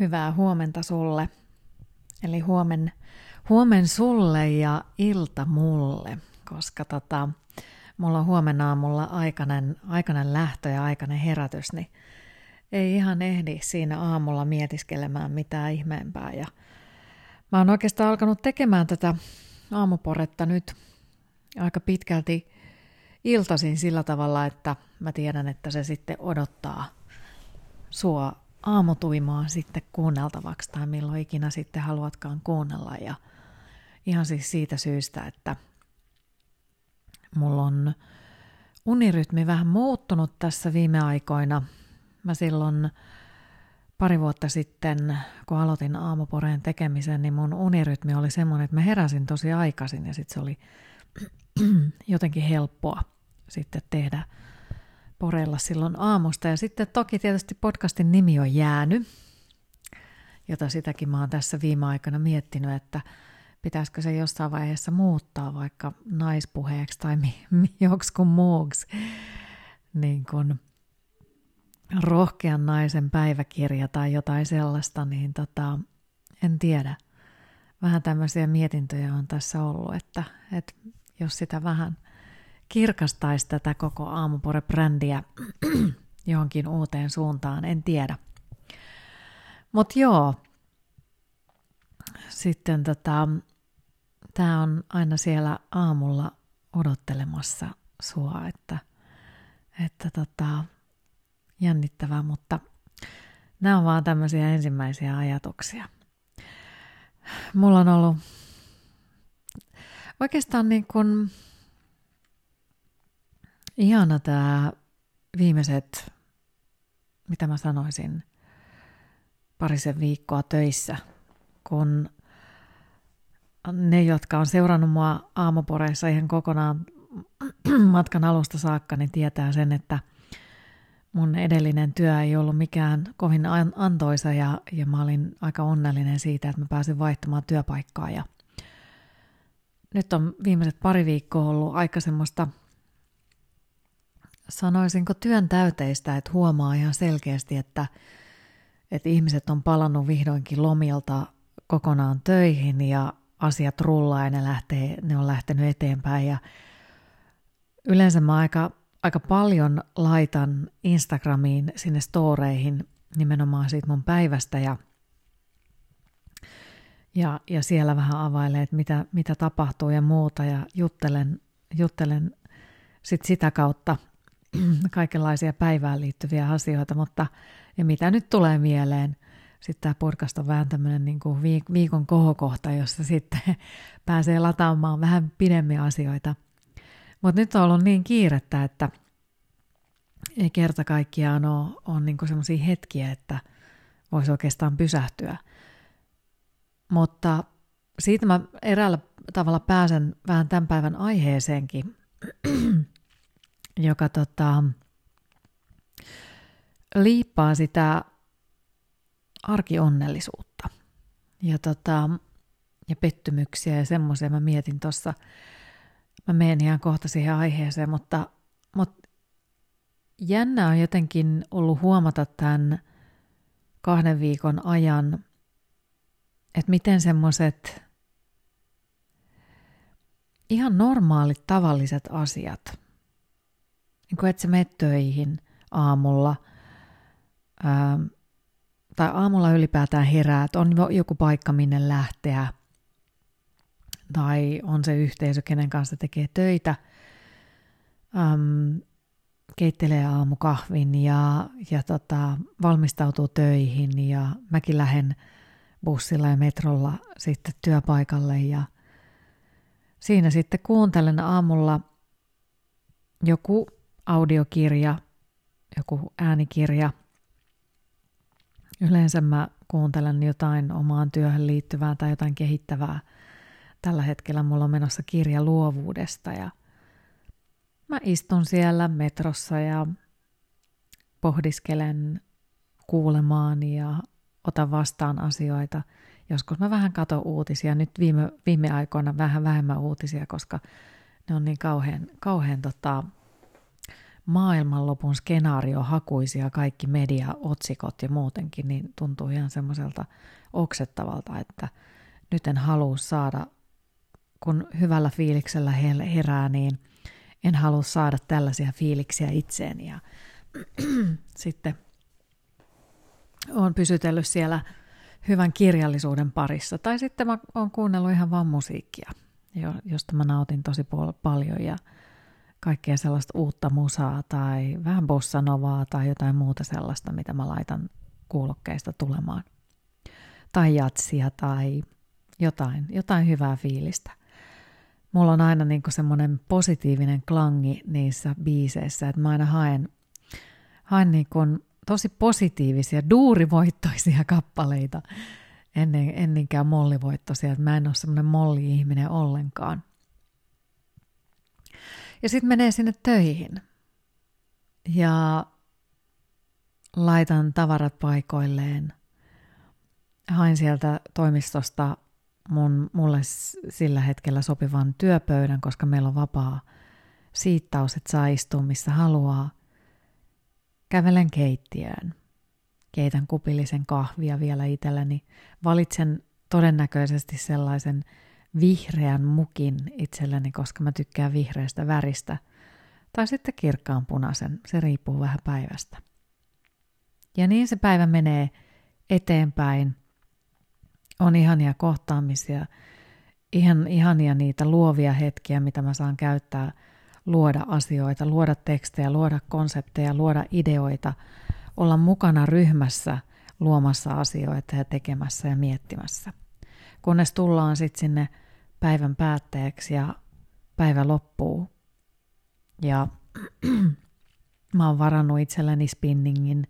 Hyvää huomenta sulle. Eli huomen, huomen sulle ja ilta mulle, koska tota, mulla on huomenna aamulla aikainen, aikainen lähtö ja aikainen herätys, niin ei ihan ehdi siinä aamulla mietiskelemään mitään ihmeempää. Ja mä oon oikeastaan alkanut tekemään tätä aamuporetta nyt aika pitkälti iltaisin sillä tavalla, että mä tiedän, että se sitten odottaa sua aamutuimaan sitten kuunneltavaksi tai milloin ikinä sitten haluatkaan kuunnella. Ja ihan siis siitä syystä, että mulla on unirytmi vähän muuttunut tässä viime aikoina. Mä silloin pari vuotta sitten, kun aloitin aamuporeen tekemisen, niin mun unirytmi oli semmoinen, että mä heräsin tosi aikaisin ja sitten se oli jotenkin helppoa sitten tehdä porella silloin aamusta. Ja sitten toki tietysti podcastin nimi on jäänyt, jota sitäkin mä oon tässä viime aikana miettinyt, että pitäisikö se jossain vaiheessa muuttaa vaikka naispuheeksi tai mi- mi- joksikun muuksi. Niin kun rohkean naisen päiväkirja tai jotain sellaista, niin tota, en tiedä. Vähän tämmöisiä mietintöjä on tässä ollut, että, että jos sitä vähän kirkastaisi tätä koko aamupore-brändiä johonkin uuteen suuntaan, en tiedä. Mutta joo, sitten tota, tämä on aina siellä aamulla odottelemassa sua, että, että tota, jännittävää, mutta nämä on vaan tämmöisiä ensimmäisiä ajatuksia. Mulla on ollut oikeastaan niin kuin ihana tämä viimeiset, mitä mä sanoisin, parisen viikkoa töissä, kun ne, jotka on seurannut mua aamuporeissa ihan kokonaan matkan alusta saakka, niin tietää sen, että mun edellinen työ ei ollut mikään kovin antoisa ja, ja mä olin aika onnellinen siitä, että mä pääsin vaihtamaan työpaikkaa. Ja nyt on viimeiset pari viikkoa ollut aika semmoista – sanoisinko työn täyteistä, että huomaa ihan selkeästi, että, että ihmiset on palannut vihdoinkin lomilta kokonaan töihin ja asiat rullaa ja ne, lähtee, ne on lähtenyt eteenpäin. Ja yleensä mä aika, aika paljon laitan Instagramiin sinne storeihin nimenomaan siitä mun päivästä ja, ja, ja siellä vähän availee, että mitä, mitä tapahtuu ja muuta ja juttelen, juttelen sit sitä kautta – kaikenlaisia päivään liittyviä asioita, mutta ja mitä nyt tulee mieleen. Sitten tämä podcast on vähän tämmöinen niin kuin viikon kohokohta, jossa sitten pääsee lataamaan vähän pidemmin asioita. Mutta nyt on ollut niin kiirettä, että ei kerta kaikkiaan ole, ole niin semmoisia hetkiä, että voisi oikeastaan pysähtyä. Mutta siitä mä eräällä tavalla pääsen vähän tämän päivän aiheeseenkin, joka tota, liippaa sitä arkionnellisuutta ja, tota, ja pettymyksiä ja semmoisia. Mä mietin tuossa, mä menen ihan kohta siihen aiheeseen, mutta, mutta jännä on jotenkin ollut huomata tämän kahden viikon ajan, että miten semmoiset ihan normaalit tavalliset asiat – niin kuin, että sä menet töihin aamulla, ää, tai aamulla ylipäätään heräät, on joku paikka minne lähteä, tai on se yhteisö, kenen kanssa tekee töitä, äm, keittelee aamukahvin ja, ja tota, valmistautuu töihin ja mäkin lähden bussilla ja metrolla sitten työpaikalle ja siinä sitten kuuntelen aamulla joku audiokirja, joku äänikirja. Yleensä mä kuuntelen jotain omaan työhön liittyvää tai jotain kehittävää. Tällä hetkellä mulla on menossa kirja luovuudesta ja mä istun siellä metrossa ja pohdiskelen kuulemaan ja otan vastaan asioita. Joskus mä vähän katon uutisia, nyt viime, viime aikoina vähän vähemmän uutisia, koska ne on niin kauhean, kauhean tota, maailmanlopun skenaariohakuisia kaikki mediaotsikot ja muutenkin, niin tuntuu ihan semmoiselta oksettavalta, että nyt en halua saada, kun hyvällä fiiliksellä herää, niin en halua saada tällaisia fiiliksiä itseeni. Ja sitten olen pysytellyt siellä hyvän kirjallisuuden parissa. Tai sitten mä oon kuunnellut ihan vaan musiikkia, josta mä nautin tosi paljon ja kaikkea sellaista uutta musaa tai vähän bossanovaa tai jotain muuta sellaista, mitä mä laitan kuulokkeista tulemaan. Tai jatsia tai jotain, jotain hyvää fiilistä. Mulla on aina niin semmoinen positiivinen klangi niissä biiseissä, että mä aina haen, haen niin tosi positiivisia, duurivoittoisia kappaleita ennen, ennenkään mollivoittoisia. Että mä en ole semmoinen molli-ihminen ollenkaan. Ja sitten menee sinne töihin. Ja laitan tavarat paikoilleen. Hain sieltä toimistosta mun, mulle sillä hetkellä sopivan työpöydän, koska meillä on vapaa siittaus, että saa istua missä haluaa – Kävelen keittiöön. Keitän kupillisen kahvia vielä itselleni. Valitsen todennäköisesti sellaisen vihreän mukin itselleni, koska mä tykkään vihreästä väristä. Tai sitten kirkkaan punaisen, se riippuu vähän päivästä. Ja niin se päivä menee eteenpäin. On ihania kohtaamisia, ihan, ihania niitä luovia hetkiä, mitä mä saan käyttää – luoda asioita, luoda tekstejä, luoda konsepteja, luoda ideoita, olla mukana ryhmässä luomassa asioita ja tekemässä ja miettimässä. Kunnes tullaan sitten sinne päivän päätteeksi ja päivä loppuu. Ja mä oon varannut itselleni spinningin,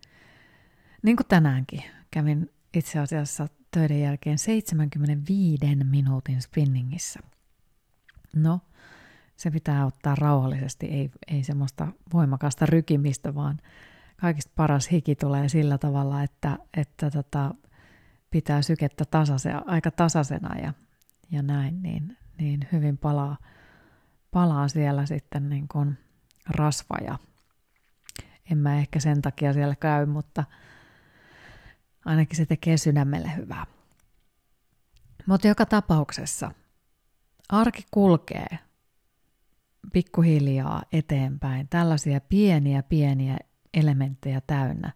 niin kuin tänäänkin. Kävin itse asiassa töiden jälkeen 75 minuutin spinningissä. No, se pitää ottaa rauhallisesti, ei, ei semmoista voimakasta rykimistä, vaan kaikista paras hiki tulee sillä tavalla, että, että tota, pitää sykettä tasase, aika tasaisena ja, ja näin, niin, niin hyvin palaa, palaa siellä sitten niin kuin rasva ja en mä ehkä sen takia siellä käy, mutta ainakin se tekee sydämelle hyvää. Mutta joka tapauksessa arki kulkee pikkuhiljaa eteenpäin, tällaisia pieniä pieniä elementtejä täynnä,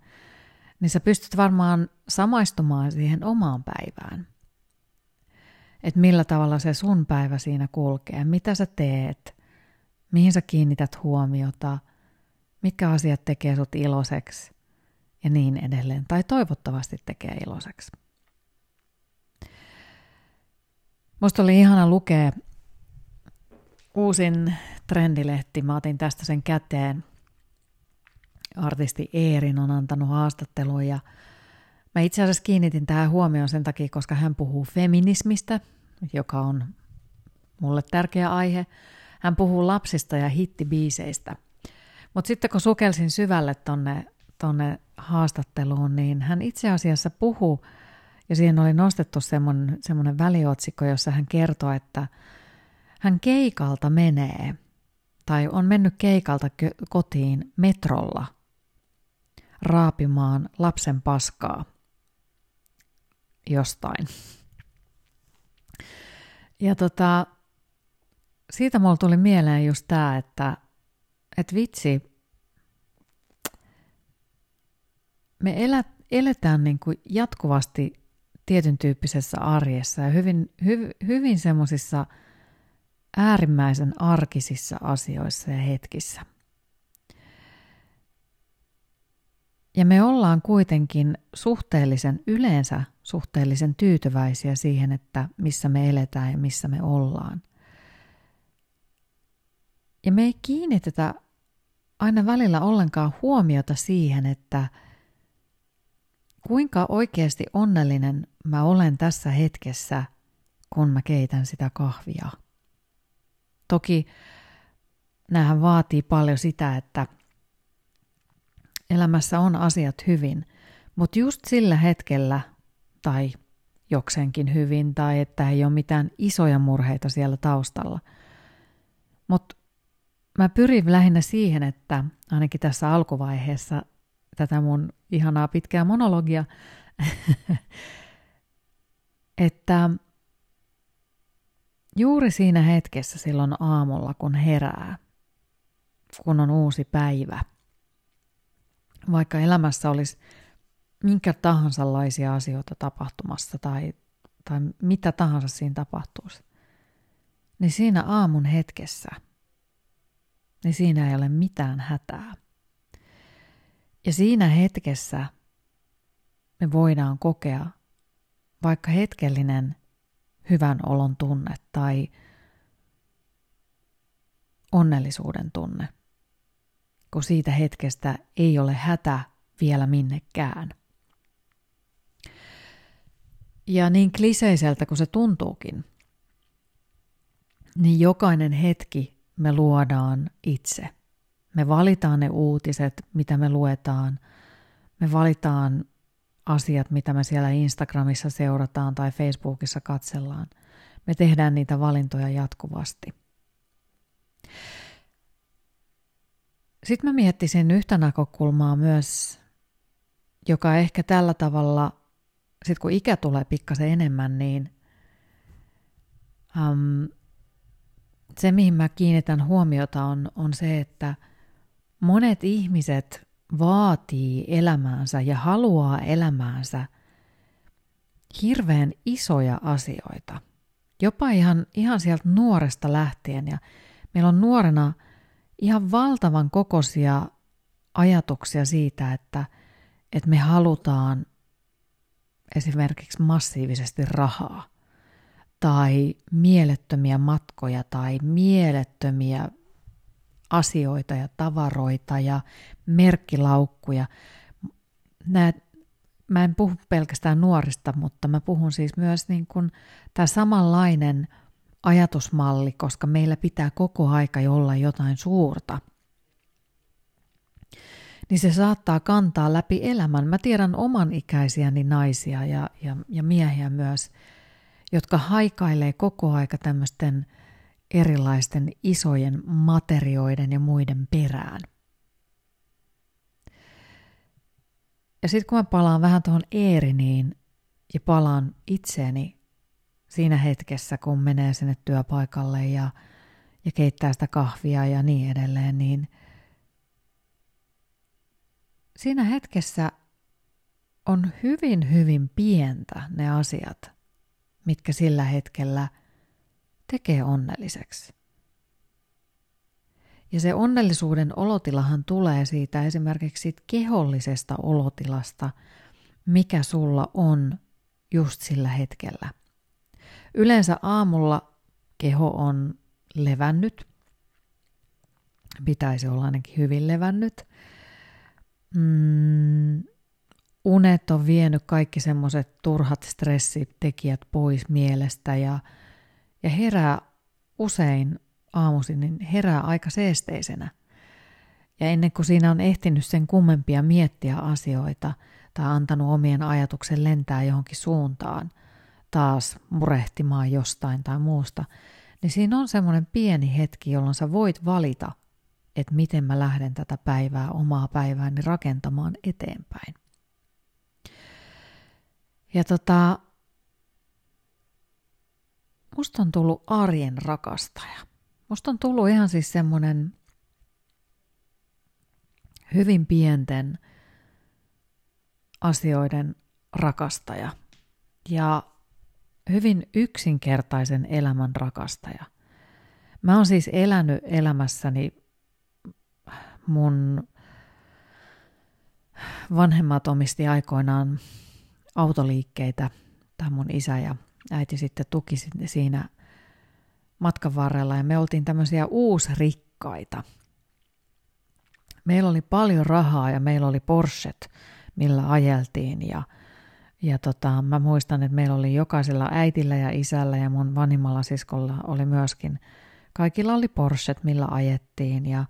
niin sä pystyt varmaan samaistumaan siihen omaan päivään. Että millä tavalla se sun päivä siinä kulkee, mitä sä teet, mihin sä kiinnität huomiota, mitkä asiat tekee sut iloiseksi? Ja niin edelleen, tai toivottavasti tekee iloiseksi. Musta oli ihana lukea uusin trendilehti, mä otin tästä sen käteen. Artisti Eerin on antanut haastattelun ja mä itse asiassa kiinnitin tähän huomioon sen takia, koska hän puhuu feminismistä, joka on mulle tärkeä aihe. Hän puhuu lapsista ja hittibiiseistä. Mutta sitten kun sukelsin syvälle tonne, tonne haastatteluun, niin hän itse asiassa puhuu, ja siihen oli nostettu semmoinen, semmoinen väliotsikko, jossa hän kertoo, että hän keikalta menee – tai on mennyt keikalta kotiin metrolla raapimaan lapsen paskaa jostain. Ja tota, siitä mulla tuli mieleen just tämä, että, että vitsi, me elät, eletään niin kuin jatkuvasti tietyn tyyppisessä arjessa ja hyvin, hy, hyvin semmoisissa – äärimmäisen arkisissa asioissa ja hetkissä. Ja me ollaan kuitenkin suhteellisen yleensä suhteellisen tyytyväisiä siihen, että missä me eletään ja missä me ollaan. Ja me ei kiinnitetä aina välillä ollenkaan huomiota siihen, että kuinka oikeasti onnellinen mä olen tässä hetkessä, kun mä keitän sitä kahvia. Toki näähän vaatii paljon sitä, että elämässä on asiat hyvin, mutta just sillä hetkellä tai jokseenkin hyvin tai että ei ole mitään isoja murheita siellä taustalla. Mutta mä pyrin lähinnä siihen, että ainakin tässä alkuvaiheessa tätä mun ihanaa pitkää monologia, että juuri siinä hetkessä silloin aamulla, kun herää, kun on uusi päivä, vaikka elämässä olisi minkä tahansa laisia asioita tapahtumassa tai, tai mitä tahansa siinä tapahtuisi, niin siinä aamun hetkessä, niin siinä ei ole mitään hätää. Ja siinä hetkessä me voidaan kokea vaikka hetkellinen hyvän olon tunne tai onnellisuuden tunne, kun siitä hetkestä ei ole hätä vielä minnekään. Ja niin kliseiseltä kuin se tuntuukin, niin jokainen hetki me luodaan itse. Me valitaan ne uutiset, mitä me luetaan. Me valitaan asiat, mitä me siellä Instagramissa seurataan tai Facebookissa katsellaan. Me tehdään niitä valintoja jatkuvasti. Sitten mä miettisin yhtä näkökulmaa myös, joka ehkä tällä tavalla, sit kun ikä tulee pikkasen enemmän, niin um, se, mihin mä kiinnitän huomiota, on, on se, että monet ihmiset vaatii elämäänsä ja haluaa elämäänsä hirveän isoja asioita. Jopa ihan, ihan sieltä nuoresta lähtien. Ja meillä on nuorena ihan valtavan kokoisia ajatuksia siitä, että, että me halutaan esimerkiksi massiivisesti rahaa tai mielettömiä matkoja tai mielettömiä asioita ja tavaroita ja merkkilaukkuja. Nää, mä en puhu pelkästään nuorista, mutta mä puhun siis myös niin kuin tämä samanlainen ajatusmalli, koska meillä pitää koko aika olla jotain suurta. Niin se saattaa kantaa läpi elämän. Mä tiedän oman ikäisiäni naisia ja, ja, ja miehiä myös, jotka haikailee koko aika tämmöisten – erilaisten isojen materioiden ja muiden perään. Ja sitten kun mä palaan vähän tuohon Eeriniin ja palaan itseeni siinä hetkessä, kun menee sinne työpaikalle ja, ja keittää sitä kahvia ja niin edelleen, niin siinä hetkessä on hyvin, hyvin pientä ne asiat, mitkä sillä hetkellä – tekee onnelliseksi. Ja se onnellisuuden olotilahan tulee siitä esimerkiksi siitä kehollisesta olotilasta, mikä sulla on just sillä hetkellä. Yleensä aamulla keho on levännyt, pitäisi olla ainakin hyvin levännyt. Mm, unet on vienyt kaikki semmoiset turhat stressitekijät pois mielestä ja ja herää usein aamuisin, niin herää aika seesteisenä. Ja ennen kuin siinä on ehtinyt sen kummempia miettiä asioita tai antanut omien ajatuksen lentää johonkin suuntaan, taas murehtimaan jostain tai muusta, niin siinä on semmoinen pieni hetki, jolloin sä voit valita, että miten mä lähden tätä päivää, omaa päivääni rakentamaan eteenpäin. Ja tota, musta on tullut arjen rakastaja. Musta on tullut ihan siis semmoinen hyvin pienten asioiden rakastaja ja hyvin yksinkertaisen elämän rakastaja. Mä oon siis elänyt elämässäni mun vanhemmat omisti aikoinaan autoliikkeitä, tai mun isä ja äiti sitten tuki siinä matkan varrella ja me oltiin tämmöisiä uusrikkaita. Meillä oli paljon rahaa ja meillä oli Porschet, millä ajeltiin ja, ja tota, mä muistan, että meillä oli jokaisella äitillä ja isällä ja mun vanhimmalla siskolla oli myöskin, kaikilla oli Porschet, millä ajettiin ja,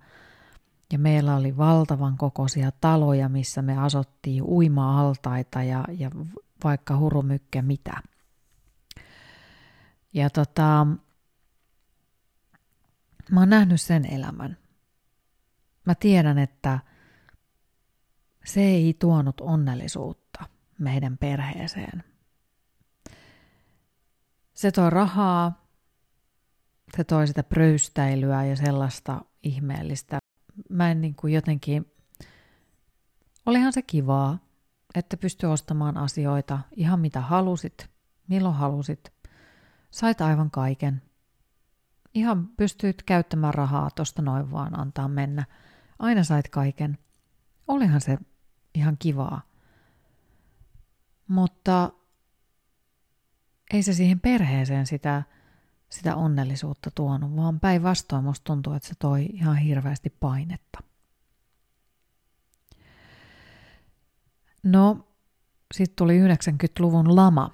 ja meillä oli valtavan kokoisia taloja, missä me asottiin uima-altaita ja, ja vaikka hurumykke mitä – ja tota, mä oon nähnyt sen elämän. mä tiedän, että se ei tuonut onnellisuutta meidän perheeseen. Se toi rahaa, se toi sitä pröystäilyä ja sellaista ihmeellistä. Mä en niin kuin jotenkin, olihan se kivaa, että pystyi ostamaan asioita ihan mitä halusit, milloin halusit. Sait aivan kaiken. Ihan pystyit käyttämään rahaa tosta noin vaan antaa mennä. Aina sait kaiken. Olihan se ihan kivaa. Mutta ei se siihen perheeseen sitä, sitä onnellisuutta tuonut, vaan päinvastoin musta tuntuu, että se toi ihan hirveästi painetta. No, sitten tuli 90-luvun lama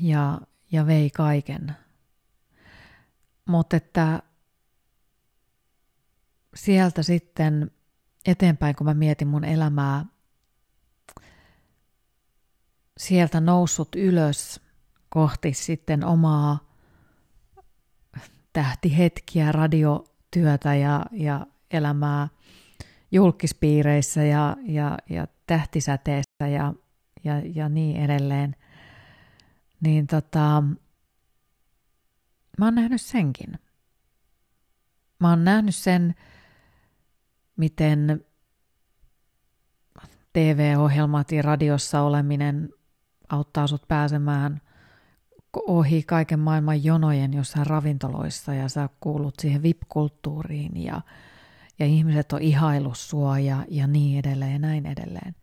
ja, ja vei kaiken. Mutta että sieltä sitten eteenpäin, kun mä mietin mun elämää, sieltä noussut ylös kohti sitten omaa tähtihetkiä, radiotyötä ja, ja elämää julkispiireissä ja, ja, ja tähtisäteessä ja, ja, ja niin edelleen, niin tota, mä oon nähnyt senkin. Mä oon nähnyt sen, miten TV-ohjelmat ja radiossa oleminen auttaa sut pääsemään ohi kaiken maailman jonojen jossain ravintoloissa ja sä kuulut siihen VIP-kulttuuriin ja, ja ihmiset on ihailu sua ja, ja niin edelleen ja näin edelleen.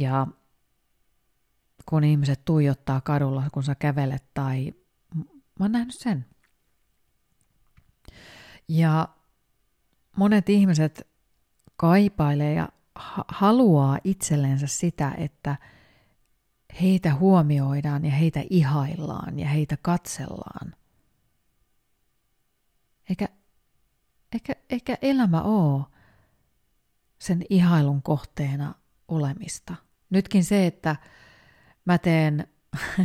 Ja kun ihmiset tuijottaa kadulla, kun sä kävelet tai... Mä oon nähnyt sen. Ja monet ihmiset kaipailee ja haluaa itsellensä sitä, että heitä huomioidaan ja heitä ihaillaan ja heitä katsellaan. Eikä, eikä, eikä elämä ole sen ihailun kohteena olemista. Nytkin se, että mä teen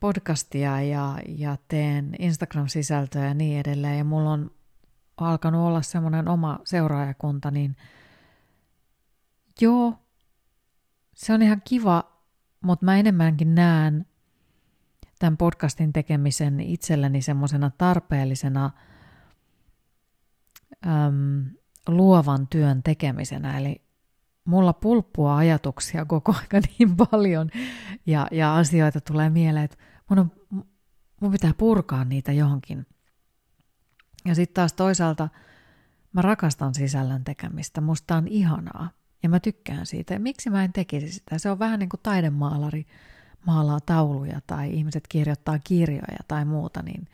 podcastia ja, ja teen Instagram-sisältöä ja niin edelleen, ja mulla on alkanut olla semmoinen oma seuraajakunta, niin joo, se on ihan kiva, mutta mä enemmänkin näen tämän podcastin tekemisen itselleni semmoisena tarpeellisena äm, luovan työn tekemisenä. Eli mulla pulppua ajatuksia koko aika niin paljon ja, ja asioita tulee mieleen, että mun, on, mun pitää purkaa niitä johonkin. Ja sitten taas toisaalta mä rakastan sisällön tekemistä, musta on ihanaa ja mä tykkään siitä. Ja miksi mä en tekisi sitä? Se on vähän niin kuin taidemaalari maalaa tauluja tai ihmiset kirjoittaa kirjoja tai muuta, niin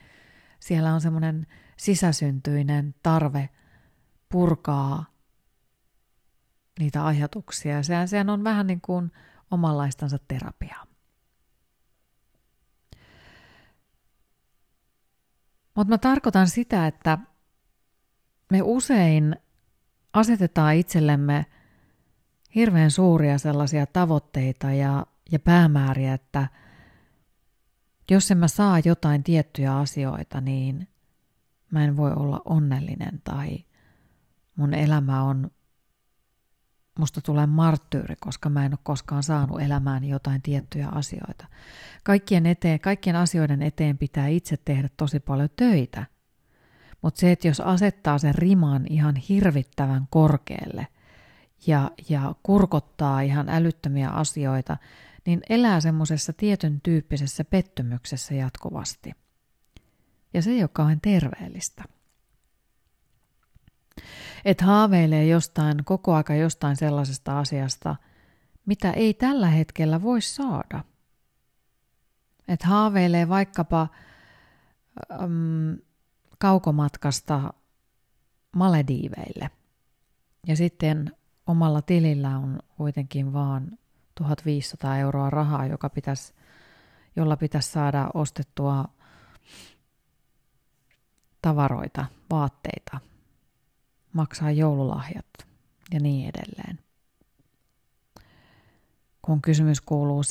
siellä on semmoinen sisäsyntyinen tarve purkaa niitä ajatuksia. Sehän, sehän on vähän niin kuin omanlaistansa terapiaa. Mutta mä tarkoitan sitä, että me usein asetetaan itsellemme hirveän suuria sellaisia tavoitteita ja, ja päämääriä, että jos en mä saa jotain tiettyjä asioita, niin mä en voi olla onnellinen tai mun elämä on, musta tulee marttyyri, koska mä en ole koskaan saanut elämään jotain tiettyjä asioita. Kaikkien, eteen, kaikkien asioiden eteen pitää itse tehdä tosi paljon töitä. Mutta se, että jos asettaa sen riman ihan hirvittävän korkealle ja, kurkottaa ihan älyttömiä asioita, niin elää semmoisessa tietyn tyyppisessä pettymyksessä jatkuvasti. Ja se ei ole kauhean terveellistä. Et haaveilee jostain, koko aika jostain sellaisesta asiasta, mitä ei tällä hetkellä voi saada. Et haaveilee vaikkapa äm, kaukomatkasta Malediiveille. Ja sitten omalla tilillä on kuitenkin vaan 1500 euroa rahaa, joka pitäisi, jolla pitäisi saada ostettua tavaroita, vaatteita, maksaa joululahjat ja niin edelleen. Kun kysymys kuuluu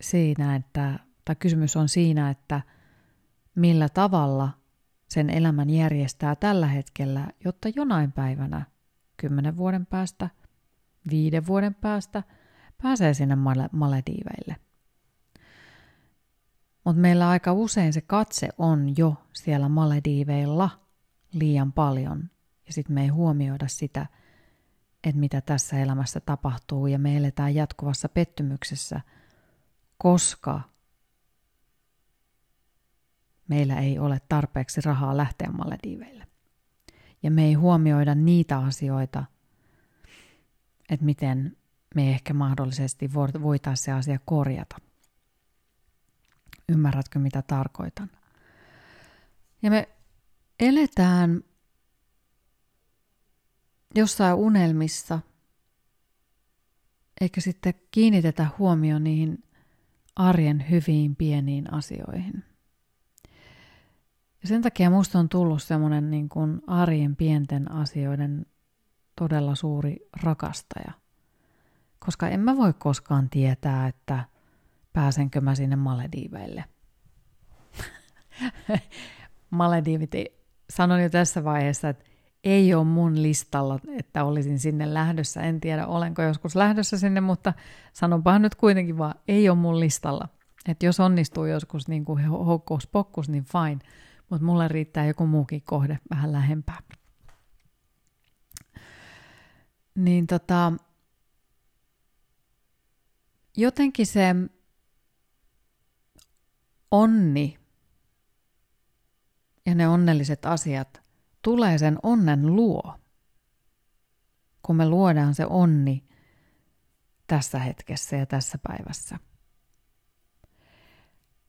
siinä, että, tai kysymys on siinä, että millä tavalla sen elämän järjestää tällä hetkellä, jotta jonain päivänä, kymmenen vuoden päästä, viiden vuoden päästä, pääsee sinne Malediiveille. Mutta meillä aika usein se katse on jo siellä Malediiveilla liian paljon, ja sitten me ei huomioida sitä, että mitä tässä elämässä tapahtuu, ja me eletään jatkuvassa pettymyksessä, koska meillä ei ole tarpeeksi rahaa lähteä Malediiveille. Ja me ei huomioida niitä asioita, että miten me ehkä mahdollisesti voitaisiin se asia korjata. Ymmärrätkö, mitä tarkoitan? Ja me eletään jossain unelmissa, eikä sitten kiinnitetä huomioon niihin arjen hyviin pieniin asioihin. Ja sen takia musta on tullut semmoinen niin kuin arjen pienten asioiden todella suuri rakastaja. Koska en mä voi koskaan tietää, että pääsenkö mä sinne Malediiveille. Malediivit, sanon jo tässä vaiheessa, että ei ole mun listalla, että olisin sinne lähdössä. En tiedä, olenko joskus lähdössä sinne, mutta sanonpa nyt kuitenkin vaan, ei ole mun listalla. Että jos onnistuu joskus niin kuin hokkus pokkus, niin fine. Mutta mulle riittää joku muukin kohde vähän lähempää. Niin tota, jotenkin se onni ja ne onnelliset asiat tulee sen onnen luo, kun me luodaan se onni tässä hetkessä ja tässä päivässä.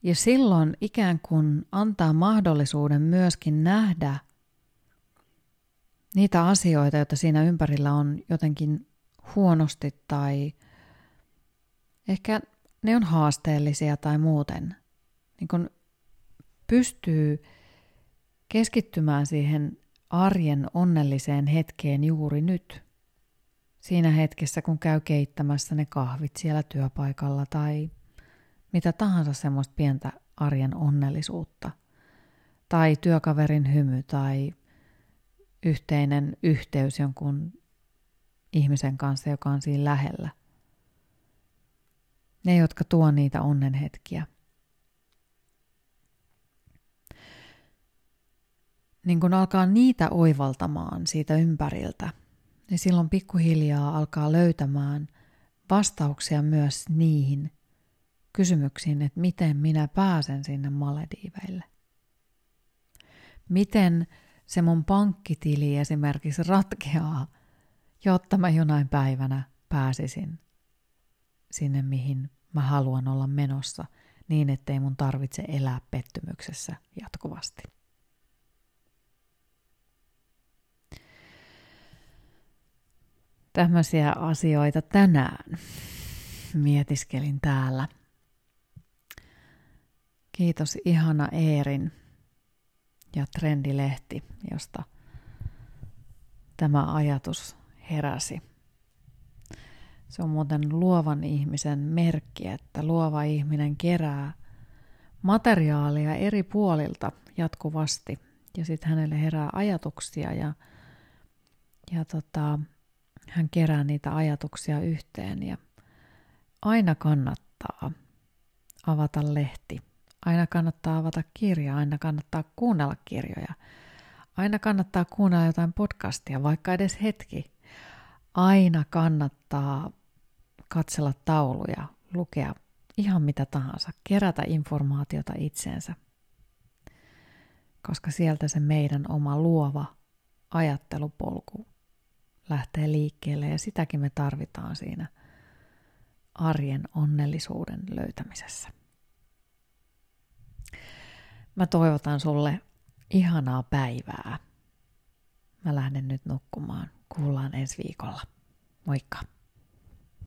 Ja silloin ikään kuin antaa mahdollisuuden myöskin nähdä niitä asioita, joita siinä ympärillä on jotenkin huonosti tai ehkä ne on haasteellisia tai muuten. Niin kun pystyy keskittymään siihen arjen onnelliseen hetkeen juuri nyt. Siinä hetkessä, kun käy keittämässä ne kahvit siellä työpaikalla tai mitä tahansa semmoista pientä arjen onnellisuutta. Tai työkaverin hymy tai yhteinen yhteys jonkun ihmisen kanssa, joka on siinä lähellä. Ne, jotka tuo niitä onnenhetkiä. Niin kun alkaa niitä oivaltamaan siitä ympäriltä, niin silloin pikkuhiljaa alkaa löytämään vastauksia myös niihin kysymyksiin, että miten minä pääsen sinne Malediiveille. Miten se mun pankkitili esimerkiksi ratkeaa, jotta mä jonain päivänä pääsisin sinne, mihin mä haluan olla menossa, niin ettei mun tarvitse elää pettymyksessä jatkuvasti. Tämmöisiä asioita tänään mietiskelin täällä. Kiitos ihana Eerin ja Trendilehti, josta tämä ajatus heräsi. Se on muuten luovan ihmisen merkki, että luova ihminen kerää materiaalia eri puolilta jatkuvasti ja sitten hänelle herää ajatuksia ja, ja tota, hän kerää niitä ajatuksia yhteen ja aina kannattaa avata lehti Aina kannattaa avata kirja, aina kannattaa kuunnella kirjoja. Aina kannattaa kuunnella jotain podcastia, vaikka edes hetki. Aina kannattaa katsella tauluja, lukea ihan mitä tahansa, kerätä informaatiota itseensä. Koska sieltä se meidän oma luova ajattelupolku lähtee liikkeelle ja sitäkin me tarvitaan siinä arjen onnellisuuden löytämisessä. Mä toivotan sulle ihanaa päivää. Mä lähden nyt nukkumaan. Kuullaan ensi viikolla. Moikka!